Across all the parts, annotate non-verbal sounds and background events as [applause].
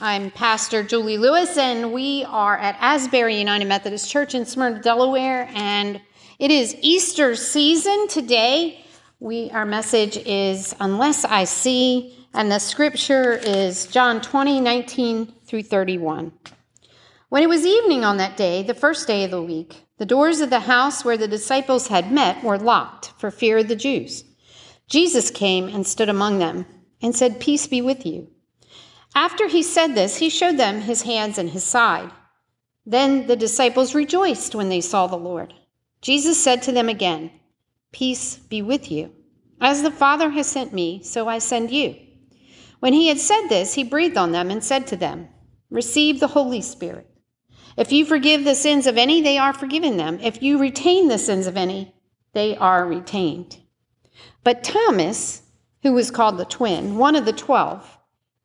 I'm Pastor Julie Lewis, and we are at Asbury United Methodist Church in Smyrna, Delaware, and it is Easter season today. We our message is "Unless I See," and the scripture is John 20, 19 through 31. When it was evening on that day, the first day of the week, the doors of the house where the disciples had met were locked for fear of the Jews. Jesus came and stood among them and said, "Peace be with you." After he said this, he showed them his hands and his side. Then the disciples rejoiced when they saw the Lord. Jesus said to them again, Peace be with you. As the Father has sent me, so I send you. When he had said this, he breathed on them and said to them, Receive the Holy Spirit. If you forgive the sins of any, they are forgiven them. If you retain the sins of any, they are retained. But Thomas, who was called the twin, one of the twelve,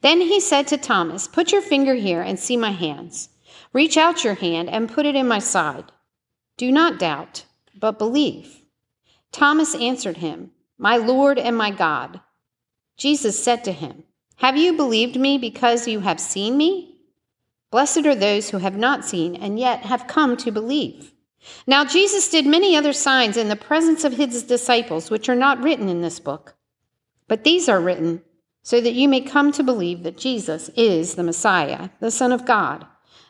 Then he said to Thomas, Put your finger here and see my hands. Reach out your hand and put it in my side. Do not doubt, but believe. Thomas answered him, My Lord and my God. Jesus said to him, Have you believed me because you have seen me? Blessed are those who have not seen and yet have come to believe. Now Jesus did many other signs in the presence of his disciples, which are not written in this book. But these are written so that you may come to believe that Jesus is the Messiah, the Son of God,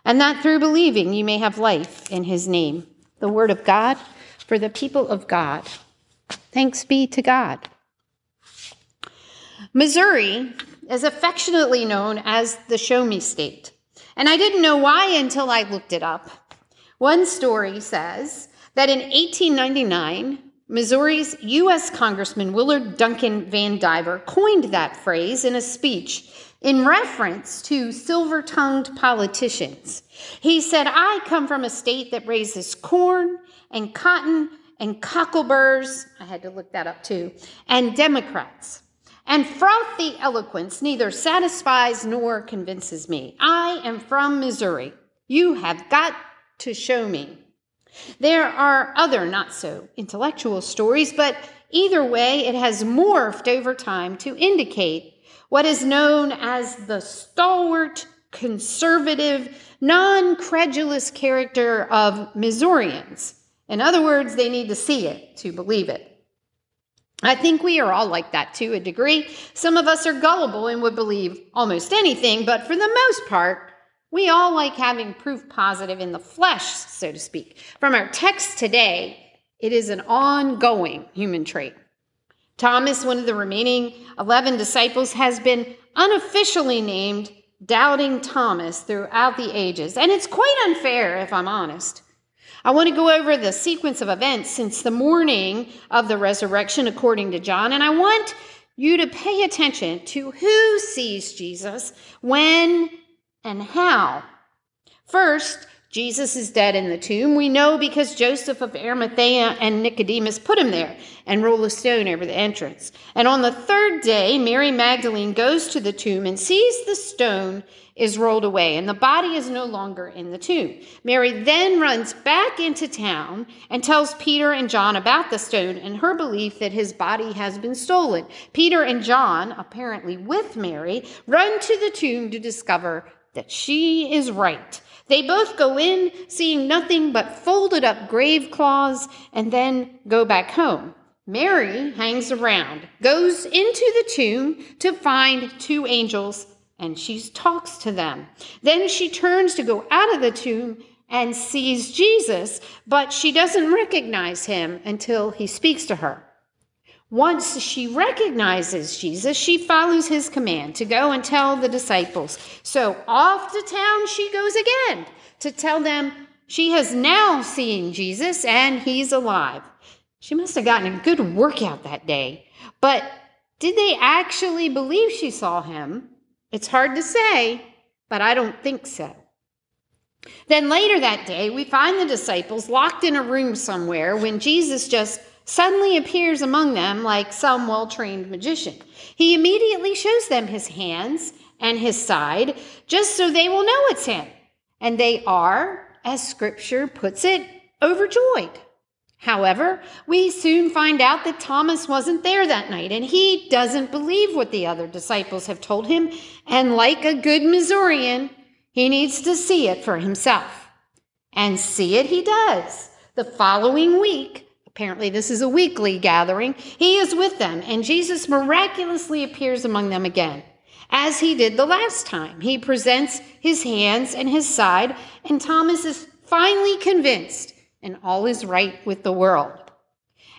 and that through believing you may have life in his name. The word of God for the people of God. Thanks be to God. Missouri is affectionately known as the Show Me State. And I didn't know why until I looked it up. One story says that in 1899, Missouri's U.S. Congressman Willard Duncan Vandiver coined that phrase in a speech in reference to silver tongued politicians. He said, I come from a state that raises corn and cotton and cockleburs, I had to look that up too, and Democrats. And frothy eloquence neither satisfies nor convinces me. I am from Missouri. You have got to show me. There are other not so intellectual stories, but either way, it has morphed over time to indicate what is known as the stalwart, conservative, non credulous character of Missourians. In other words, they need to see it to believe it. I think we are all like that to a degree. Some of us are gullible and would believe almost anything, but for the most part, we all like having proof positive in the flesh, so to speak. From our text today, it is an ongoing human trait. Thomas, one of the remaining 11 disciples, has been unofficially named Doubting Thomas throughout the ages. And it's quite unfair, if I'm honest. I want to go over the sequence of events since the morning of the resurrection, according to John. And I want you to pay attention to who sees Jesus, when, and how. First, Jesus is dead in the tomb. We know because Joseph of Arimathea and Nicodemus put him there and rolled a stone over the entrance. And on the third day, Mary Magdalene goes to the tomb and sees the stone is rolled away and the body is no longer in the tomb. Mary then runs back into town and tells Peter and John about the stone and her belief that his body has been stolen. Peter and John, apparently with Mary, run to the tomb to discover that she is right. They both go in, seeing nothing but folded up grave cloths, and then go back home. Mary hangs around, goes into the tomb to find two angels, and she talks to them. Then she turns to go out of the tomb and sees Jesus, but she doesn't recognize him until he speaks to her. Once she recognizes Jesus, she follows his command to go and tell the disciples. So off to town she goes again to tell them she has now seen Jesus and he's alive. She must have gotten a good workout that day. But did they actually believe she saw him? It's hard to say, but I don't think so. Then later that day, we find the disciples locked in a room somewhere when Jesus just suddenly appears among them like some well trained magician. He immediately shows them his hands and his side just so they will know it's him. And they are, as scripture puts it, overjoyed. However, we soon find out that Thomas wasn't there that night and he doesn't believe what the other disciples have told him. And like a good Missourian, he needs to see it for himself. And see it he does. The following week, apparently this is a weekly gathering, he is with them and Jesus miraculously appears among them again. As he did the last time, he presents his hands and his side, and Thomas is finally convinced and all is right with the world.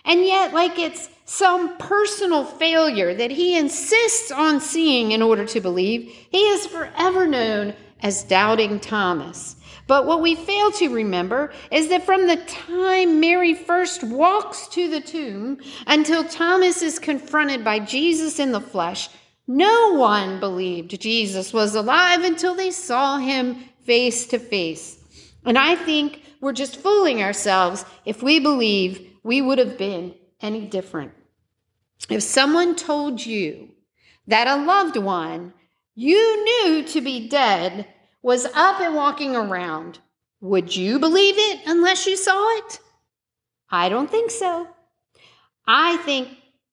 And yet, like it's some personal failure that he insists on seeing in order to believe, he is forever known as Doubting Thomas. But what we fail to remember is that from the time Mary first walks to the tomb until Thomas is confronted by Jesus in the flesh, no one believed Jesus was alive until they saw him face to face. And I think we're just fooling ourselves if we believe we would have been any different. If someone told you that a loved one you knew to be dead was up and walking around, would you believe it unless you saw it? I don't think so. I think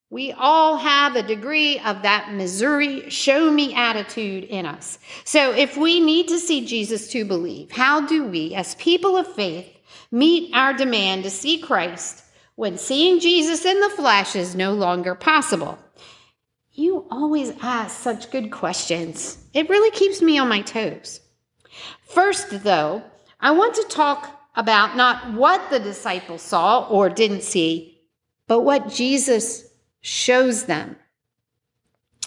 we all have a degree of that Missouri show me attitude in us. So if we need to see Jesus to believe, how do we, as people of faith, meet our demand to see Christ when seeing Jesus in the flesh is no longer possible? You always ask such good questions. It really keeps me on my toes. First, though, I want to talk about not what the disciples saw or didn't see, but what Jesus shows them.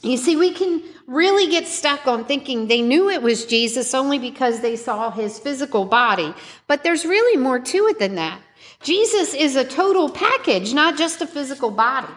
You see, we can really get stuck on thinking they knew it was Jesus only because they saw his physical body, but there's really more to it than that. Jesus is a total package, not just a physical body.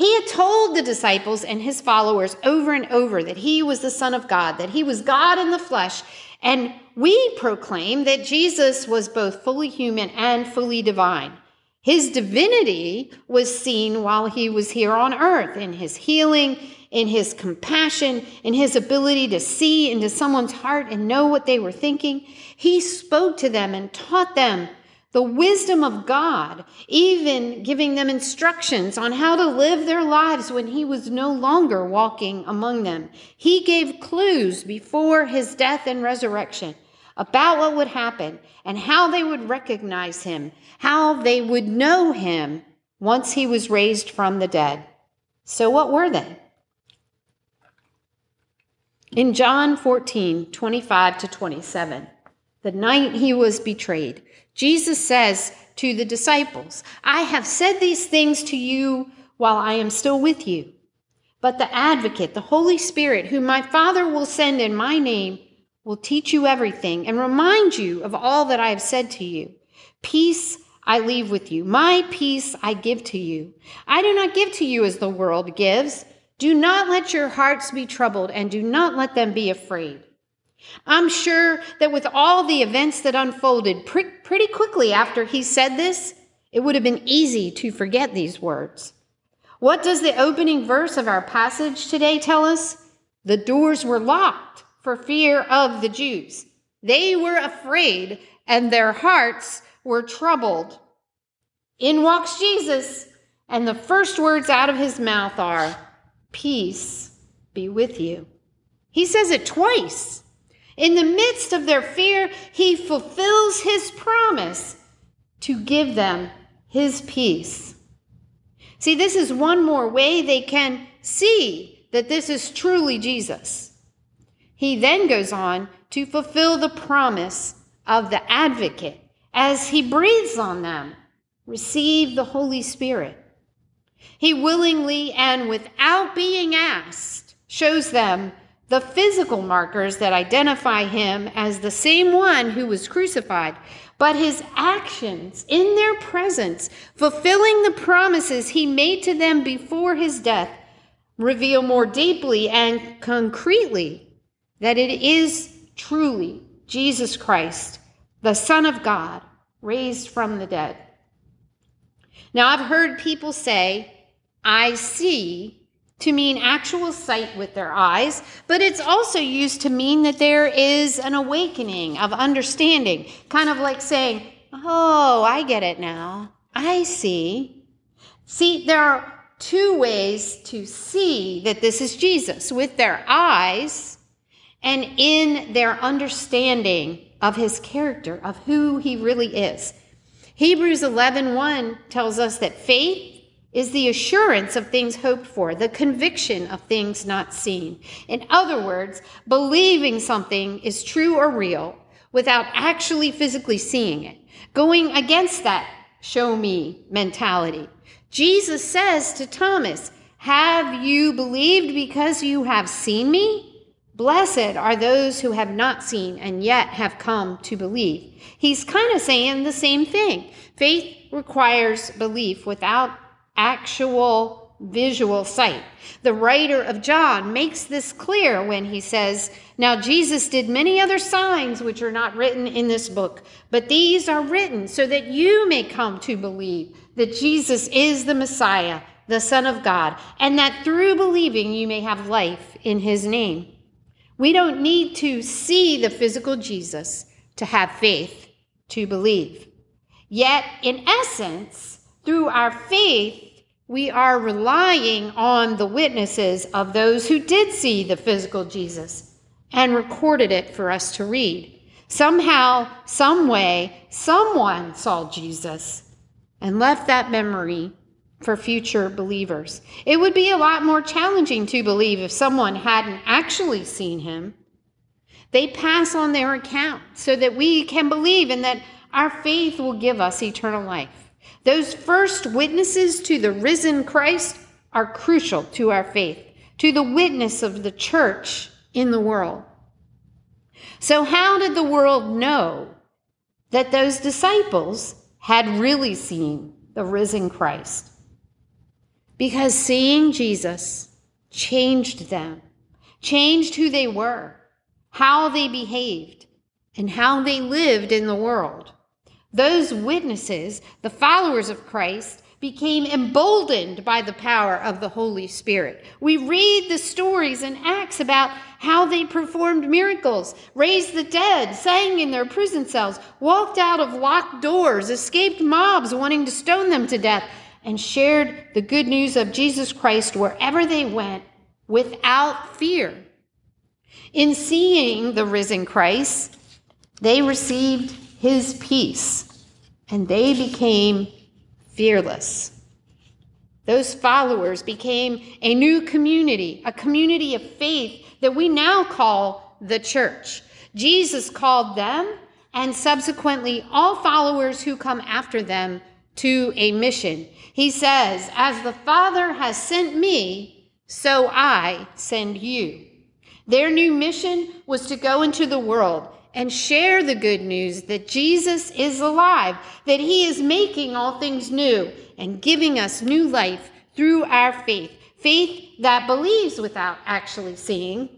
He had told the disciples and his followers over and over that he was the Son of God, that he was God in the flesh, and we proclaim that Jesus was both fully human and fully divine. His divinity was seen while he was here on earth in his healing, in his compassion, in his ability to see into someone's heart and know what they were thinking. He spoke to them and taught them the wisdom of God, even giving them instructions on how to live their lives when he was no longer walking among them. He gave clues before his death and resurrection about what would happen and how they would recognize him, how they would know him once he was raised from the dead. So, what were they? In John 14, 25 to 27, the night he was betrayed, Jesus says to the disciples, I have said these things to you while I am still with you. But the advocate, the Holy Spirit, whom my Father will send in my name, will teach you everything and remind you of all that I have said to you. Peace I leave with you. My peace I give to you. I do not give to you as the world gives. Do not let your hearts be troubled and do not let them be afraid. I'm sure that with all the events that unfolded pretty quickly after he said this, it would have been easy to forget these words. What does the opening verse of our passage today tell us? The doors were locked for fear of the Jews. They were afraid and their hearts were troubled. In walks Jesus, and the first words out of his mouth are, Peace be with you. He says it twice. In the midst of their fear, he fulfills his promise to give them his peace. See, this is one more way they can see that this is truly Jesus. He then goes on to fulfill the promise of the advocate as he breathes on them. Receive the Holy Spirit. He willingly and without being asked shows them the physical markers that identify him as the same one who was crucified, but his actions in their presence, fulfilling the promises he made to them before his death, reveal more deeply and concretely that it is truly Jesus Christ, the Son of God, raised from the dead. Now, I've heard people say, I see, to mean actual sight with their eyes, but it's also used to mean that there is an awakening of understanding, kind of like saying, Oh, I get it now. I see. See, there are two ways to see that this is Jesus with their eyes and in their understanding of his character, of who he really is. Hebrews 11:1 tells us that faith is the assurance of things hoped for, the conviction of things not seen. In other words, believing something is true or real without actually physically seeing it, going against that show me mentality. Jesus says to Thomas, Have you believed because you have seen me? Blessed are those who have not seen and yet have come to believe. He's kind of saying the same thing. Faith requires belief without actual visual sight. The writer of John makes this clear when he says, Now Jesus did many other signs which are not written in this book, but these are written so that you may come to believe that Jesus is the Messiah, the Son of God, and that through believing you may have life in his name. We don't need to see the physical Jesus to have faith to believe. Yet, in essence, through our faith, we are relying on the witnesses of those who did see the physical Jesus and recorded it for us to read. Somehow, some way, someone saw Jesus and left that memory for future believers. It would be a lot more challenging to believe if someone hadn't actually seen him. They pass on their account so that we can believe and that our faith will give us eternal life. Those first witnesses to the risen Christ are crucial to our faith, to the witness of the church in the world. So, how did the world know that those disciples had really seen the risen Christ? Because seeing Jesus changed them, changed who they were, how they behaved, and how they lived in the world. Those witnesses, the followers of Christ, became emboldened by the power of the Holy Spirit. We read the stories in Acts about how they performed miracles, raised the dead, sang in their prison cells, walked out of locked doors, escaped mobs wanting to stone them to death, and shared the good news of Jesus Christ wherever they went without fear. In seeing the risen Christ, they received his peace, and they became fearless. Those followers became a new community, a community of faith that we now call the church. Jesus called them and subsequently all followers who come after them to a mission. He says, As the Father has sent me, so I send you. Their new mission was to go into the world and share the good news that Jesus is alive, that he is making all things new and giving us new life through our faith. Faith that believes without actually seeing.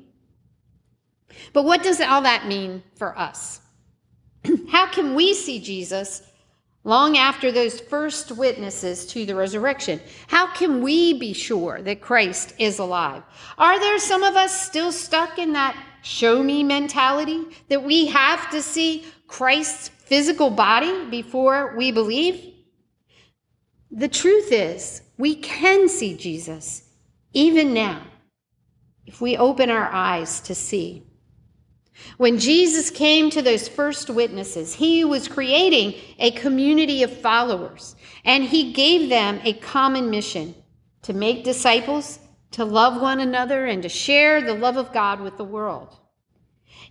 But what does all that mean for us? [clears throat] How can we see Jesus long after those first witnesses to the resurrection? How can we be sure that Christ is alive? Are there some of us still stuck in that show me mentality, that we have to see Christ's physical body before we believe? The truth is, we can see Jesus even now if we open our eyes to see. When Jesus came to those first witnesses, he was creating a community of followers, and he gave them a common mission to make disciples to love one another and to share the love of God with the world.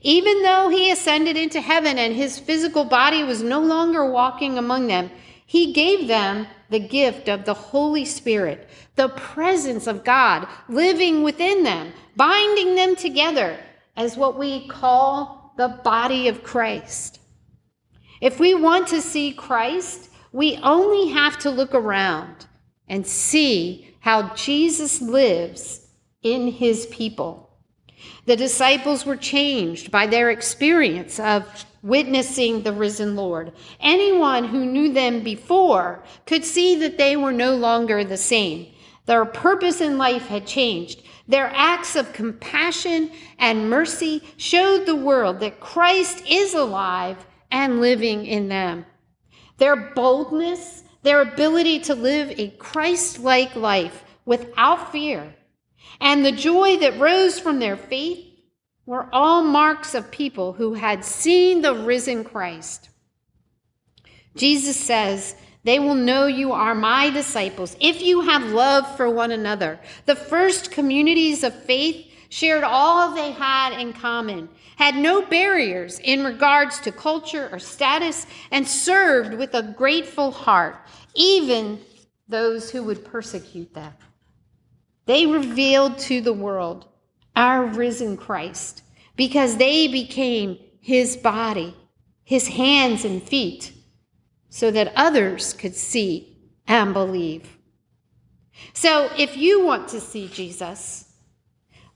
Even though he ascended into heaven and his physical body was no longer walking among them, he gave them the gift of the Holy Spirit, the presence of God living within them, binding them together as what we call the body of Christ. If we want to see Christ, we only have to look around and see how Jesus lives in his people. The disciples were changed by their experience of witnessing the risen Lord. Anyone who knew them before could see that they were no longer the same. Their purpose in life had changed. Their acts of compassion and mercy showed the world that Christ is alive and living in them. Their boldness, their ability to live a Christ like life without fear, and the joy that rose from their faith were all marks of people who had seen the risen Christ. Jesus says, They will know you are my disciples if you have love for one another. The first communities of faith shared all they had in common, had no barriers in regards to culture or status, and served with a grateful heart, even those who would persecute them. They revealed to the world our risen Christ because they became his body, his hands and feet, so that others could see and believe. So if you want to see Jesus,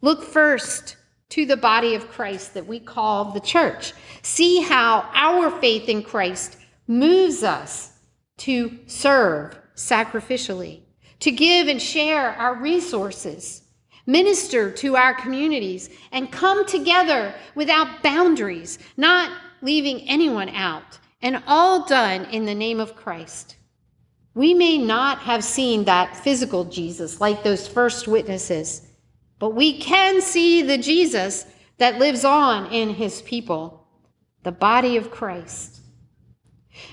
look first to the body of Christ that we call the church. See how our faith in Christ moves us to serve sacrificially, to give and share our resources minister to our communities, and come together without boundaries, not leaving anyone out, and all done in the name of Christ. We may not have seen that physical Jesus like those first witnesses, but we can see the Jesus that lives on in his people, the body of Christ.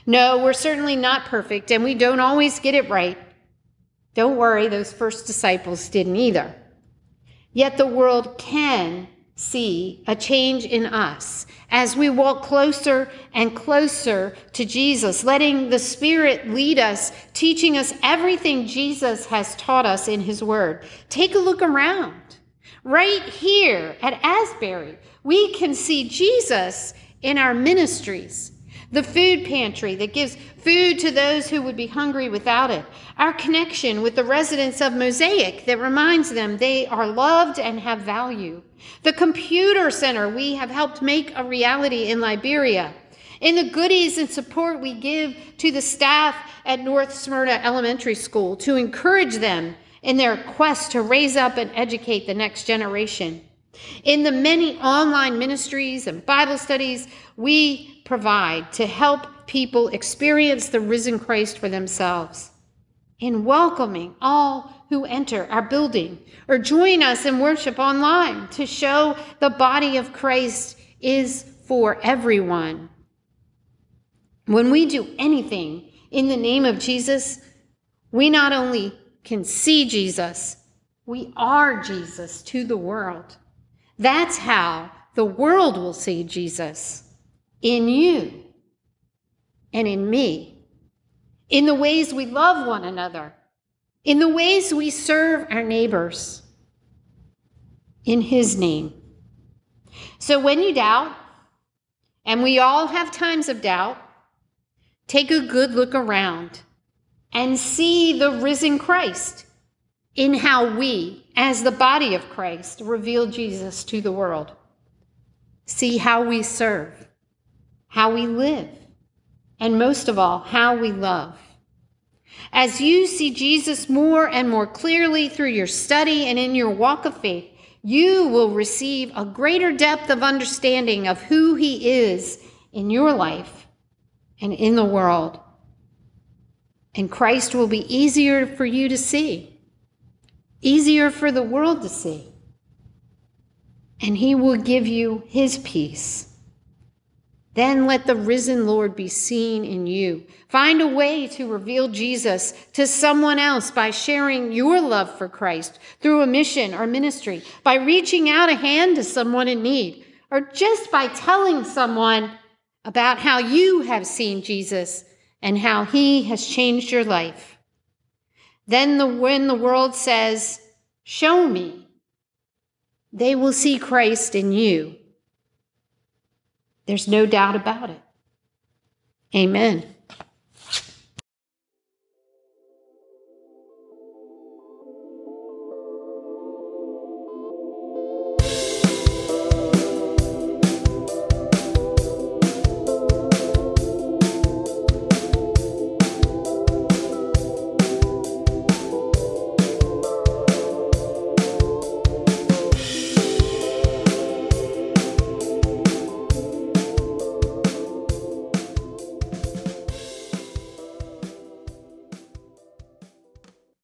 No, we're certainly not perfect, and we don't always get it right. Don't worry, those first disciples didn't either. Yet the world can see a change in us as we walk closer and closer to Jesus, letting the Spirit lead us, teaching us everything Jesus has taught us in His Word. Take a look around. Right here at Asbury, we can see Jesus in our ministries. The food pantry that gives food to those who would be hungry without it, our connection with the residents of Mosaic that reminds them they are loved and have value, the computer center we have helped make a reality in Liberia, in the goodies and support we give to the staff at North Smyrna Elementary School to encourage them in their quest to raise up and educate the next generation. In the many online ministries and Bible studies we provide to help people experience the risen Christ for themselves. In welcoming all who enter our building or join us in worship online to show the body of Christ is for everyone. When we do anything in the name of Jesus, we not only can see Jesus, we are Jesus to the world. That's how the world will see Jesus. In you and in me, in the ways we love one another, in the ways we serve our neighbors, in His name. So when you doubt, and we all have times of doubt, take a good look around and see the risen Christ in how we, as the body of Christ, reveal Jesus to the world. See how we serve, how we live, and most of all, how we love. As you see Jesus more and more clearly through your study and in your walk of faith, you will receive a greater depth of understanding of who He is in your life and in the world. And Christ will be easier for you to see easier for the world to see. And he will give you his peace. Then let the risen Lord be seen in you. Find a way to reveal Jesus to someone else by sharing your love for Christ through a mission or ministry, by reaching out a hand to someone in need, or just by telling someone about how you have seen Jesus and how he has changed your life. Then the, when the world says, show me, they will see Christ in you. There's no doubt about it. Amen.